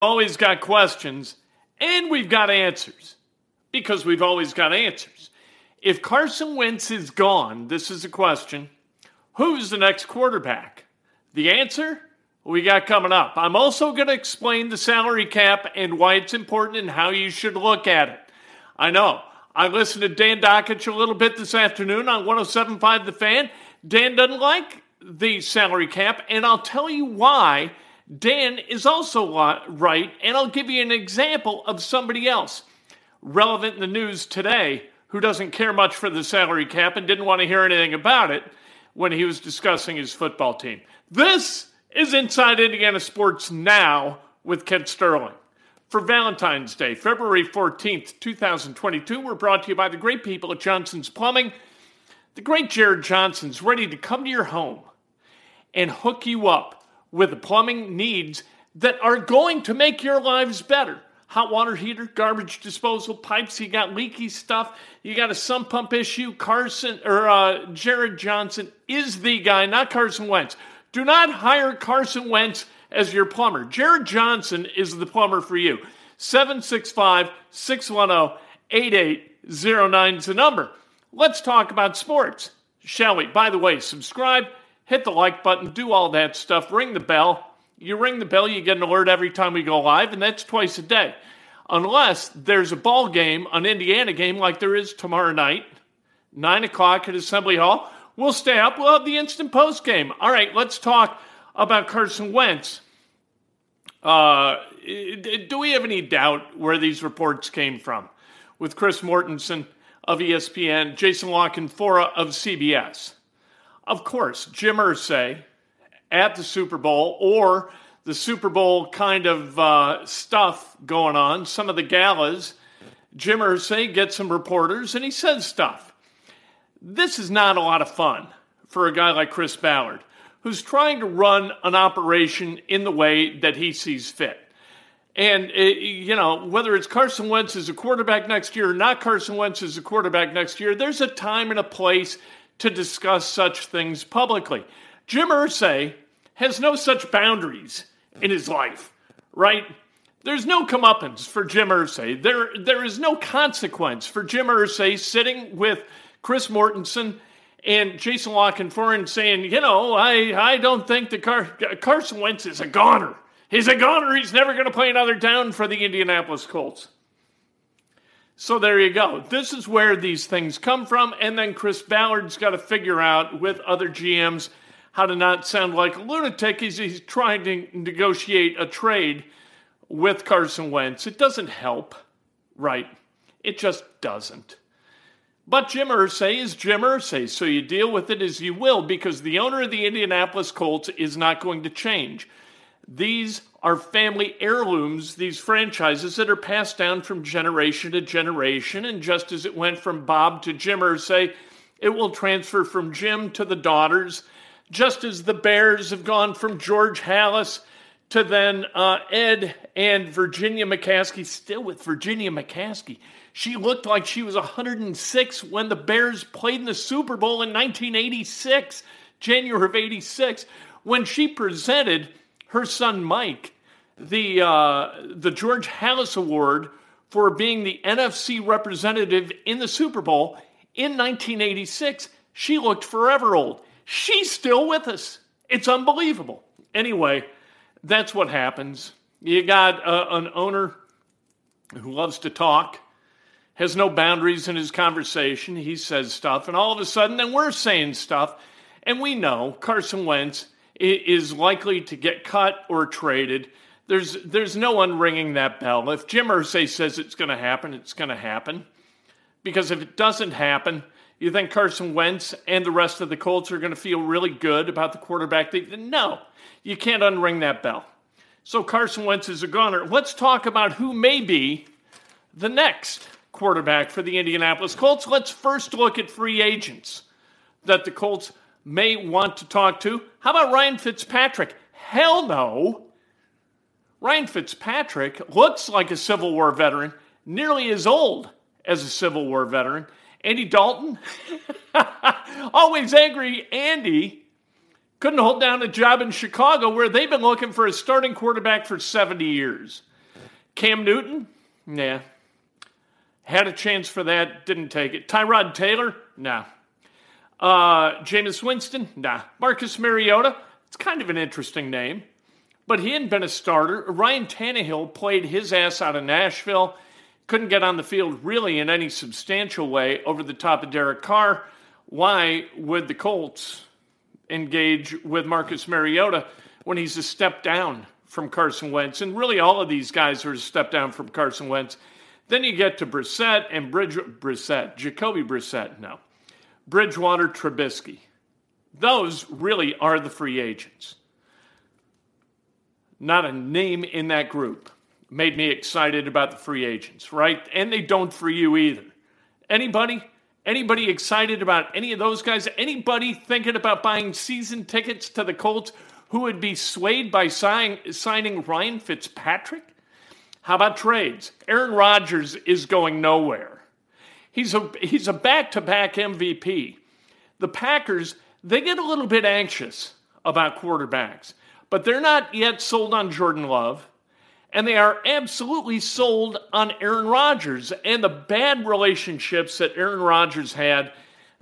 always got questions and we've got answers because we've always got answers. If Carson Wentz is gone, this is a question who's the next quarterback? The answer we got coming up. I'm also going to explain the salary cap and why it's important and how you should look at it. I know. I listened to Dan Dakich a little bit this afternoon on 1075 The Fan. Dan doesn't like the salary cap, and I'll tell you why Dan is also right, and I'll give you an example of somebody else relevant in the news today who doesn't care much for the salary cap and didn't want to hear anything about it when he was discussing his football team. This is Inside Indiana Sports Now with Kent Sterling. For Valentine's Day, February 14th, 2022, we're brought to you by the great people at Johnson's Plumbing. The great Jared Johnson's ready to come to your home and hook you up with plumbing needs that are going to make your lives better. Hot water heater, garbage disposal pipes, you got leaky stuff, you got a sump pump issue. Carson or uh, Jared Johnson is the guy, not Carson Wentz. Do not hire Carson Wentz as your plumber. Jared Johnson is the plumber for you. 765 610 8809 is the number. Let's talk about sports, shall we? By the way, subscribe hit the like button, do all that stuff, ring the bell. You ring the bell, you get an alert every time we go live, and that's twice a day. Unless there's a ball game, an Indiana game like there is tomorrow night, 9 o'clock at Assembly Hall. We'll stay up. We'll have the instant post game. All right, let's talk about Carson Wentz. Uh, do we have any doubt where these reports came from? With Chris Mortensen of ESPN, Jason La Canfora of CBS. Of course, Jim Irsay at the Super Bowl or the Super Bowl kind of uh, stuff going on, some of the galas, Jim Irsay gets some reporters and he says stuff. This is not a lot of fun for a guy like Chris Ballard, who's trying to run an operation in the way that he sees fit. And, it, uh, you know, whether it's Carson Wentz as a quarterback next year or not Carson Wentz as a quarterback next year, there's a time and a place to discuss such things publicly. Jim Irsay has no such boundaries in his life, right? There's no comeuppance for Jim Irsay. There, there is no consequence for Jim Irsay sitting with Chris Mortensen and Jason La Canfora and saying, you know, I, I don't think that Car- Carson Wentz is a goner. He's a goner. He's never going to play another down for the Indianapolis Colts. So there you go. This is where these things come from. And then Chris Ballard's got to figure out with other GMs how to not sound like a lunatic he's trying to negotiate a trade with Carson Wentz. It doesn't help, right? It just doesn't. But Jim Irsay is Jim Irsay, so you deal with it as you will because the owner of the Indianapolis Colts is not going to change. These are family heirlooms, these franchises that are passed down from generation to generation. And just as it went from Bob to Jim Irsay, it will transfer from Jim to the daughters, just as the Bears have gone from George Halas to then uh, Ed and Virginia McCaskey, still with Virginia McCaskey. She looked like she was 106 when the Bears played in the Super Bowl in 1986, January of 86, when she presented her son Mike the, uh, the George Halas Award for being the NFC representative in the Super Bowl in 1986. She looked forever old. She's still with us. It's unbelievable. Anyway, that's what happens. You got uh, an owner who loves to talk, has no boundaries in his conversation. He says stuff, and all of a sudden, then we're saying stuff, and we know Carson Wentz is likely to get cut or traded. There's there's no one ringing that bell. If Jim Irsay says it's going to happen, it's going to happen. Because if it doesn't happen, you think Carson Wentz and the rest of the Colts are going to feel really good about the quarterback? They, no, you can't unring that bell. So Carson Wentz is a goner. Let's talk about who may be the next quarterback for the Indianapolis Colts. Let's first look at free agents that the Colts may want to talk to. How about Ryan Fitzpatrick? Hell no. Ryan Fitzpatrick looks like a Civil War veteran, nearly as old as a Civil War veteran. Andy Dalton, always angry Andy, couldn't hold down a job in Chicago where they've been looking for a starting quarterback for 70 years. Cam Newton, yeah. Had a chance for that, didn't take it. Tyrod Taylor, nah. Uh, Jameis Winston, nah. Marcus Mariota, it's kind of an interesting name, but he hadn't been a starter. Ryan Tannehill played his ass out of Nashville couldn't get on the field really in any substantial way over the top of Derek Carr. Why would the Colts engage with Marcus Mariota when he's a step down from Carson Wentz? And really, all of these guys are a step down from Carson Wentz. Then you get to Brissett and Bridge Brissett, Jacoby Brissett. No, Bridgewater Trubisky. Those really are the free agents. Not a name in that group made me excited about the free agents, right? And they don't for you either. Anybody? Anybody excited about any of those guys? Anybody thinking about buying season tickets to the Colts who would be swayed by sign, signing Ryan Fitzpatrick? How about trades? Aaron Rodgers is going nowhere. He's a he's a back-to-back MVP. The Packers, they get a little bit anxious about quarterbacks, but they're not yet sold on Jordan Love and they are absolutely sold on Aaron Rodgers and the bad relationships that Aaron Rodgers had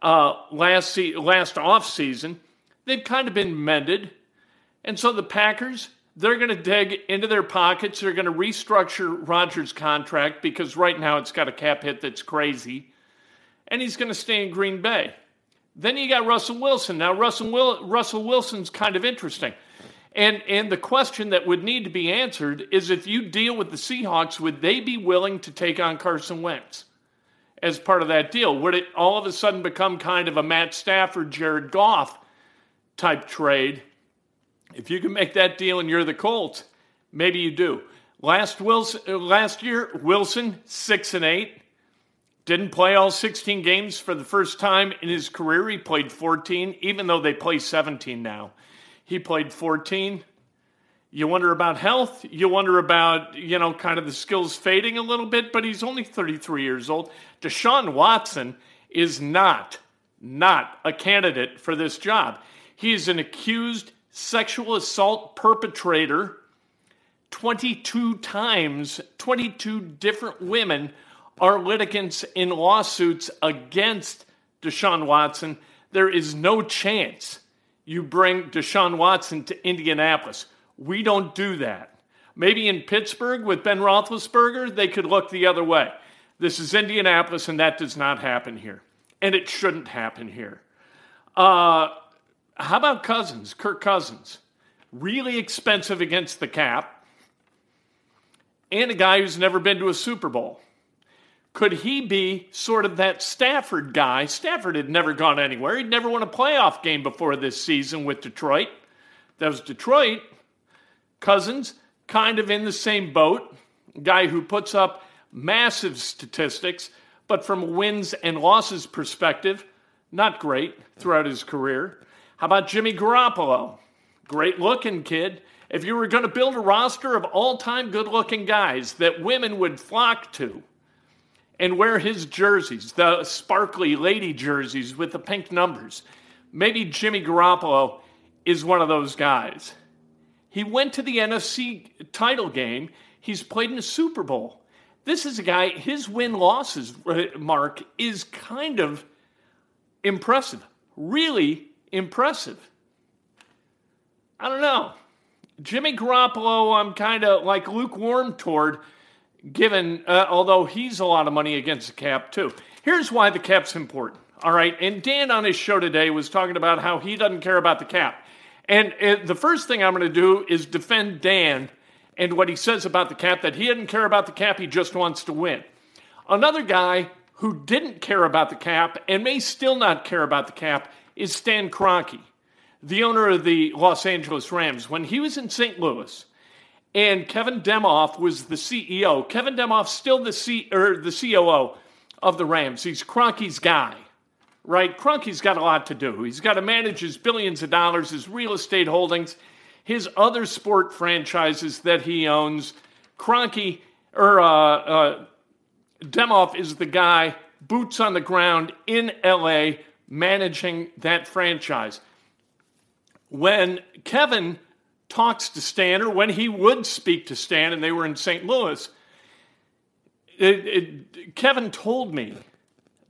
uh, last se- last offseason. They've kind of been mended. And so the Packers, they're going to dig into their pockets. They're going to restructure Rodgers' contract because right now it's got a cap hit that's crazy. And he's going to stay in Green Bay. Then you got Russell Wilson. Now, Russell, Will- Russell Wilson's kind of interesting. And, and the question that would need to be answered is if you deal with the Seahawks, would they be willing to take on Carson Wentz as part of that deal? Would it all of a sudden become kind of a Matt Stafford, Jared Goff type trade? If you can make that deal and you're the Colts, maybe you do. Last Wilson, last year, Wilson six and eight, didn't play all 16 games for the first time in his career. He played 14, even though they play 17 now. He played 14. You wonder about health. You wonder about, you know, kind of the skills fading a little bit, but he's only 33 years old. Deshaun Watson is not, not a candidate for this job. He is an accused sexual assault perpetrator 22 times, 22 different women are litigants in lawsuits against Deshaun Watson. There is no chance you bring Deshaun Watson to Indianapolis. We don't do that. Maybe in Pittsburgh with Ben Roethlisberger, they could look the other way. This is Indianapolis, and that does not happen here. And it shouldn't happen here. Uh, how about Cousins, Kirk Cousins? Really expensive against the cap, and a guy who's never been to a Super Bowl. Could he be sort of that Stafford guy? Stafford had never gone anywhere. He'd never won a playoff game before this season with Detroit. That was Detroit. Cousins, kind of in the same boat. Guy who puts up massive statistics, but from wins and losses perspective, not great throughout his career. How about Jimmy Garoppolo? Great looking kid. if you were going to build a roster of all time good looking guys that women would flock to and wear his jerseys, the sparkly lady jerseys with the pink numbers, maybe Jimmy Garoppolo is one of those guys. He went to the NFC title game, he's played in a Super Bowl. This is a guy, his win losses uh, mark is kind of impressive, really impressive. I don't know. Jimmy Garoppolo, I'm kind of like lukewarm toward, given, uh, although he's a lot of money against the cap too. Here's why the cap's important. All right. And Dan on his show today was talking about how he doesn't care about the cap. And uh, the first thing I'm going to do is defend Dan and what he says about the cap that he doesn't care about the cap, he just wants to win. Another guy who didn't care about the cap and may still not care about the cap is Stan Kroenke the owner of the Los Angeles Rams, when he was in St. Louis, and Kevin Demoff was the CEO. Kevin Demoff's still the C or the COO of the Rams. He's Kroenke's guy, right? Kroenke's got a lot to do. He's got to manage his billions of dollars, his real estate holdings, his other sport franchises that he owns. Kroenke or uh, uh, Demoff is the guy, boots on the ground in LA, managing that franchise when Kevin talks to Stan, or when he would speak to Stan, and they were in St. Louis, it, it, Kevin told me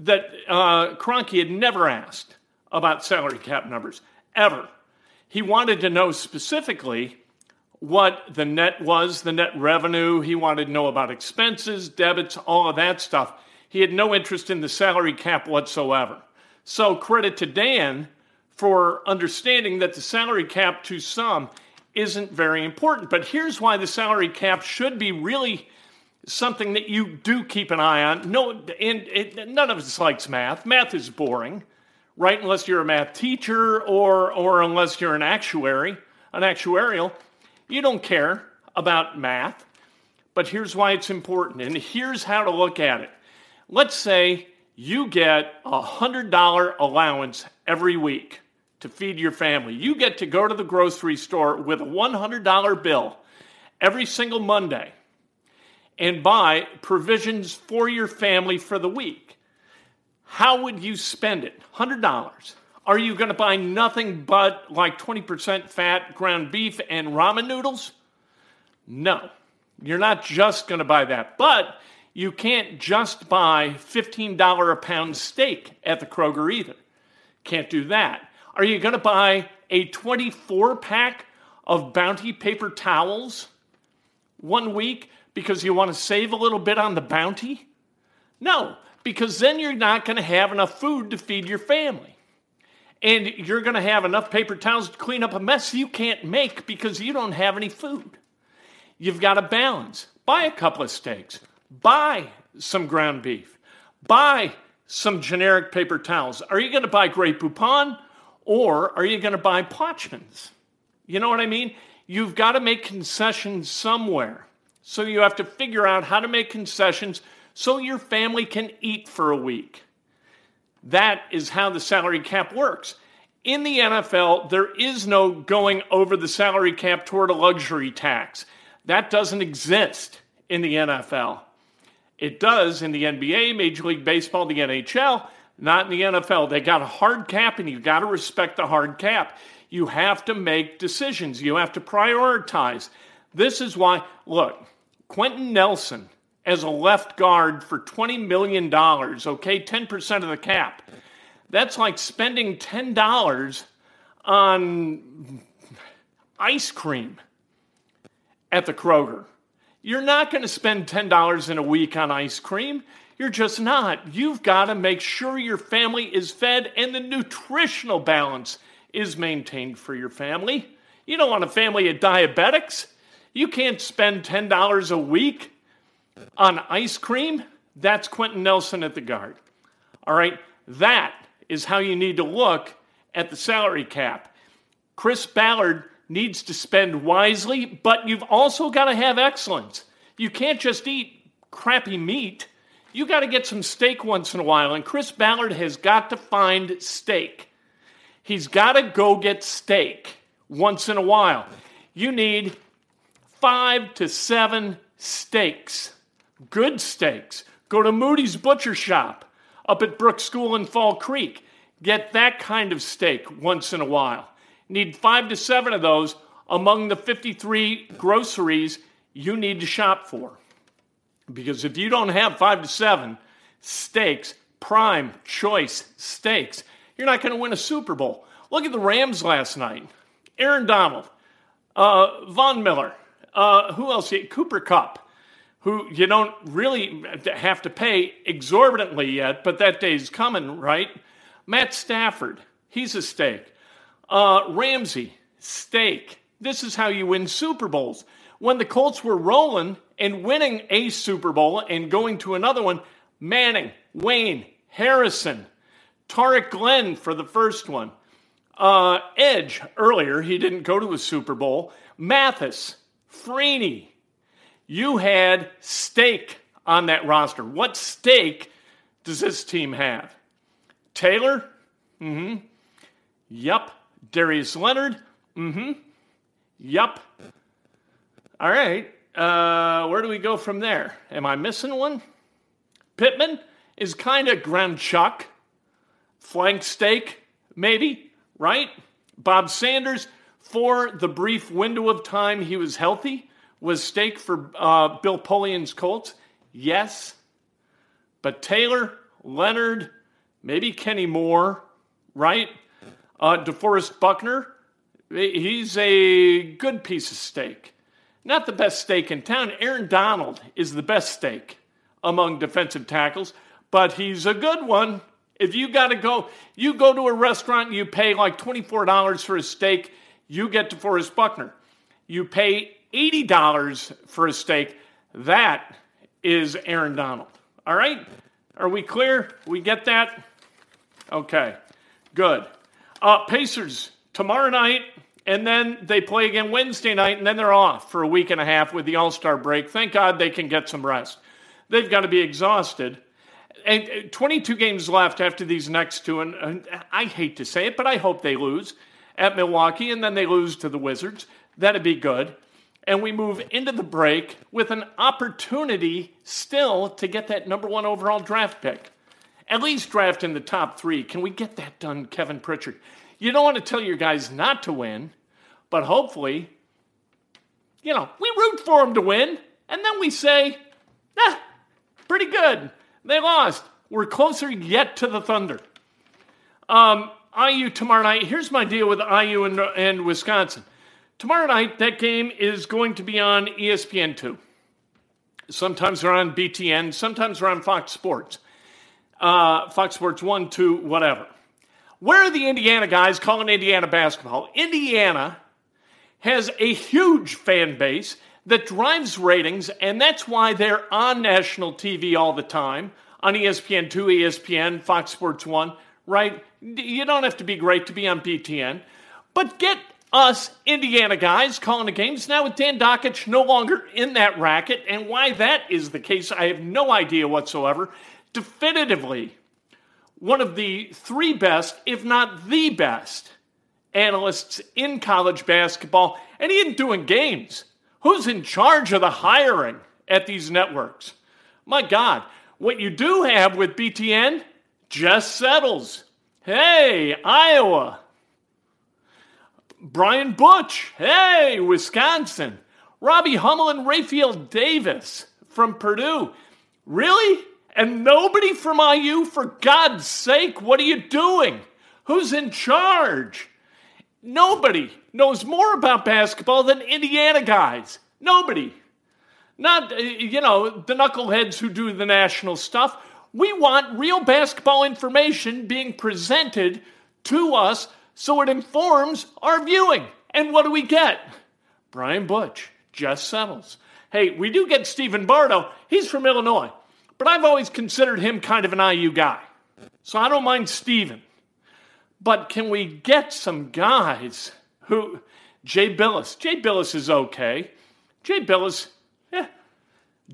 that uh, Kroenke had never asked about salary cap numbers, ever. He wanted to know specifically what the net was, the net revenue. He wanted to know about expenses, debits, all of that stuff. He had no interest in the salary cap whatsoever. So, credit to Dan for understanding that the salary cap to some isn't very important. But here's why the salary cap should be really something that you do keep an eye on. No, and, none of us likes math. Math is boring, right? Unless you're a math teacher or or unless you're an actuary, an actuarial, you don't care about math. But here's why it's important, and here's how to look at it. Let's say you get a $100 allowance every week to feed your family. You get to go to the grocery store with a $100 bill every single Monday and buy provisions for your family for the week. How would you spend it? $100. Are you going to buy nothing but like 20% fat ground beef and ramen noodles? No. You're not just going to buy that. But you can't just buy $15 a pound steak at the Kroger either. Can't do that. Are you going to buy a 24 pack of Bounty paper towels one week because you want to save a little bit on the bounty? No, because then you're not going to have enough food to feed your family. And you're going to have enough paper towels to clean up a mess you can't make because you don't have any food. You've got to balance. Buy a couple of steaks, buy some ground beef, buy some generic paper towels. Are you going to buy Grey Poupon or are you going to buy Parchments? You know what I mean? You've got to make concessions somewhere. So you have to figure out how to make concessions so your family can eat for a week. That is how the salary cap works. In the NFL, there is no going over the salary cap toward a luxury tax. That doesn't exist in the NFL. It does in the NBA, Major League Baseball, the NHL, not in the NFL. They got a hard cap, and you've got to respect the hard cap. You have to make decisions, you have to prioritize. This is why, look, Quenton Nelson as a left guard for $20 million, okay, 10% of the cap. That's like spending $10 on ice cream at the Kroger. You're not going to spend $10 in a week on ice cream. You're just not. You've got to make sure your family is fed and the nutritional balance is maintained for your family. You don't want a family of diabetics. You can't spend $10 a week on ice cream. That's Quenton Nelson at the guard. All right, that is how you need to look at the salary cap. Chris Ballard needs to spend wisely, but you've also got to have excellence. You can't just eat crappy meat. You got to get some steak once in a while, and Chris Ballard has got to find steak. He's got to go get steak once in a while. you need five to seven steaks, good steaks. Go to Moody's Butcher Shop up at Brook School in Fall Creek. Get that kind of steak once in a while. Need five to seven of those among the 53 groceries you need to shop for. Because if you don't have five to seven steaks, prime choice steaks, you're not going to win a Super Bowl. Look at the Rams last night. Aaron Donald, uh, Von Miller, uh, who else? Cooper Kupp, who you don't really have to pay exorbitantly yet, but that day's coming, right? Matt Stafford, he's a steak. Uh, Ramsey, steak. This is how you win Super Bowls. When the Colts were rolling and winning a Super Bowl and going to another one, Manning, Wayne, Harrison, Tarik Glenn for the first one. Uh, Edge earlier, he didn't go to a Super Bowl. Mathis, Freeney. You had steak on that roster. What steak does this team have? Taylor? Mm hmm. Yup. Darius Leonard? Mm hmm. Yup. All right. Uh, where do we go from there? Am I missing one? Pittman is kind of ground chuck. Flank steak, maybe, right? Bob Sanders, for the brief window of time he was healthy, was steak for uh, Bill Polian's Colts. Yes. But Taylor, Leonard, maybe Kenny Moore, right? Uh, DeForest Buckner, he's a good piece of steak. Not the best steak in town. Aaron Donald is the best steak among defensive tackles, but he's a good one. If you got to go, you go to a restaurant and you pay like $24 for a steak, you get DeForest Buckner. You pay $80 for a steak, that is Aaron Donald. All right? Are we clear? We get that? Okay, good. Uh, Pacers tomorrow night, and then they play again Wednesday night, and then they're off for a week and a half with the All Star break. Thank God they can get some rest. They've got to be exhausted. And uh, 22 games left after these next two, and, and I hate to say it, but I hope they lose at Milwaukee, and then they lose to the Wizards. That'd be good. And we move into the break with an opportunity still to get that number one overall draft pick. At least draft in the top three. Can we get that done, Kevin Pritchard? You don't want to tell your guys not to win, but hopefully, you know, we root for them to win, and then we say, ah, pretty good. They lost. We're closer yet to the Thunder. Um, IU tomorrow night. Here's my deal with IU and, and Wisconsin. Tomorrow night, that game is going to be on ESPN2. Sometimes they're on BTN, sometimes they're on Fox Sports. Uh, Fox Sports 1, 2, whatever. Where are the Indiana guys calling Indiana basketball? Indiana has a huge fan base that drives ratings, and that's why they're on national TV all the time on ESPN2, ESPN, Fox Sports 1, right? You don't have to be great to be on BTN, but get us Indiana guys calling the games now with Dan Dakich no longer in that racket, and why that is the case, I have no idea whatsoever. Definitively, one of the three best, if not the best, analysts in college basketball, and he isn't doing games. Who's in charge of the hiring at these networks? My God, what you do have with BTN Jess Settles. Hey, Iowa. Brian Butch. Hey, Wisconsin. Robbie Hummel and Rapheal Davis from Purdue. Really? And nobody from IU? For God's sake, what are you doing? Who's in charge? Nobody knows more about basketball than Indiana guys. Nobody. Not, uh, you know, the knuckleheads who do the national stuff. We want real basketball information being presented to us so it informs our viewing. And what do we get? Brian Butch Jess Settles. Hey, we do get Stephen Bardo. He's from Illinois, but I've always considered him kind of an IU guy. So I don't mind Stephen. But can we get some guys who. Jay Bilas. Jay Bilas is okay. Jay Bilas, yeah.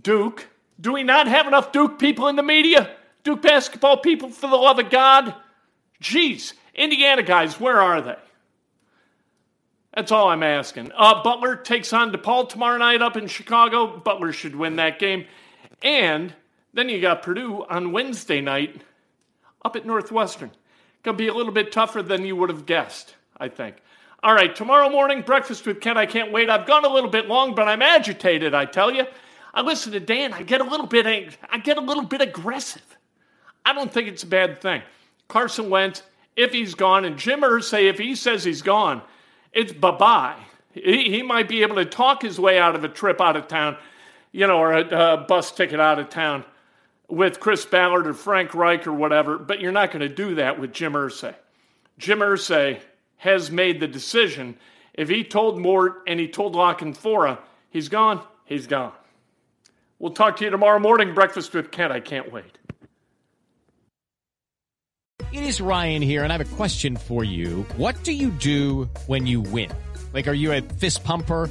Duke. Do we not have enough Duke people in the media? Duke basketball people, for the love of God? Jeez, Indiana guys, where are they? That's all I'm asking. Uh, Butler takes on DePaul tomorrow night up in Chicago. Butler should win that game. And then you got Purdue on Wednesday night up at Northwestern. Gonna be a little bit tougher than you would have guessed, I think. All right, tomorrow morning, breakfast with Ken. I can't wait. I've gone a little bit long, but I'm agitated, I tell you. I listen to Dan, I get a little bit I get a little bit aggressive. I don't think it's a bad thing. Carson Wentz, if he's gone, and Jim Irsay, if he says he's gone, it's bye bye. He, he might be able to talk his way out of a trip out of town, you know, or a, a bus ticket out of town with Chris Ballard or Frank Reich or whatever, but you're not going to do that with Jim Irsay. Jim Irsay has made the decision. If he told Mort and he told La Canfora, he's gone, he's gone. We'll talk to you tomorrow morning. Breakfast with Kent. I can't wait. It is Ryan here, and I have a question for you. What do you do when you win? Like, are you a fist pumper?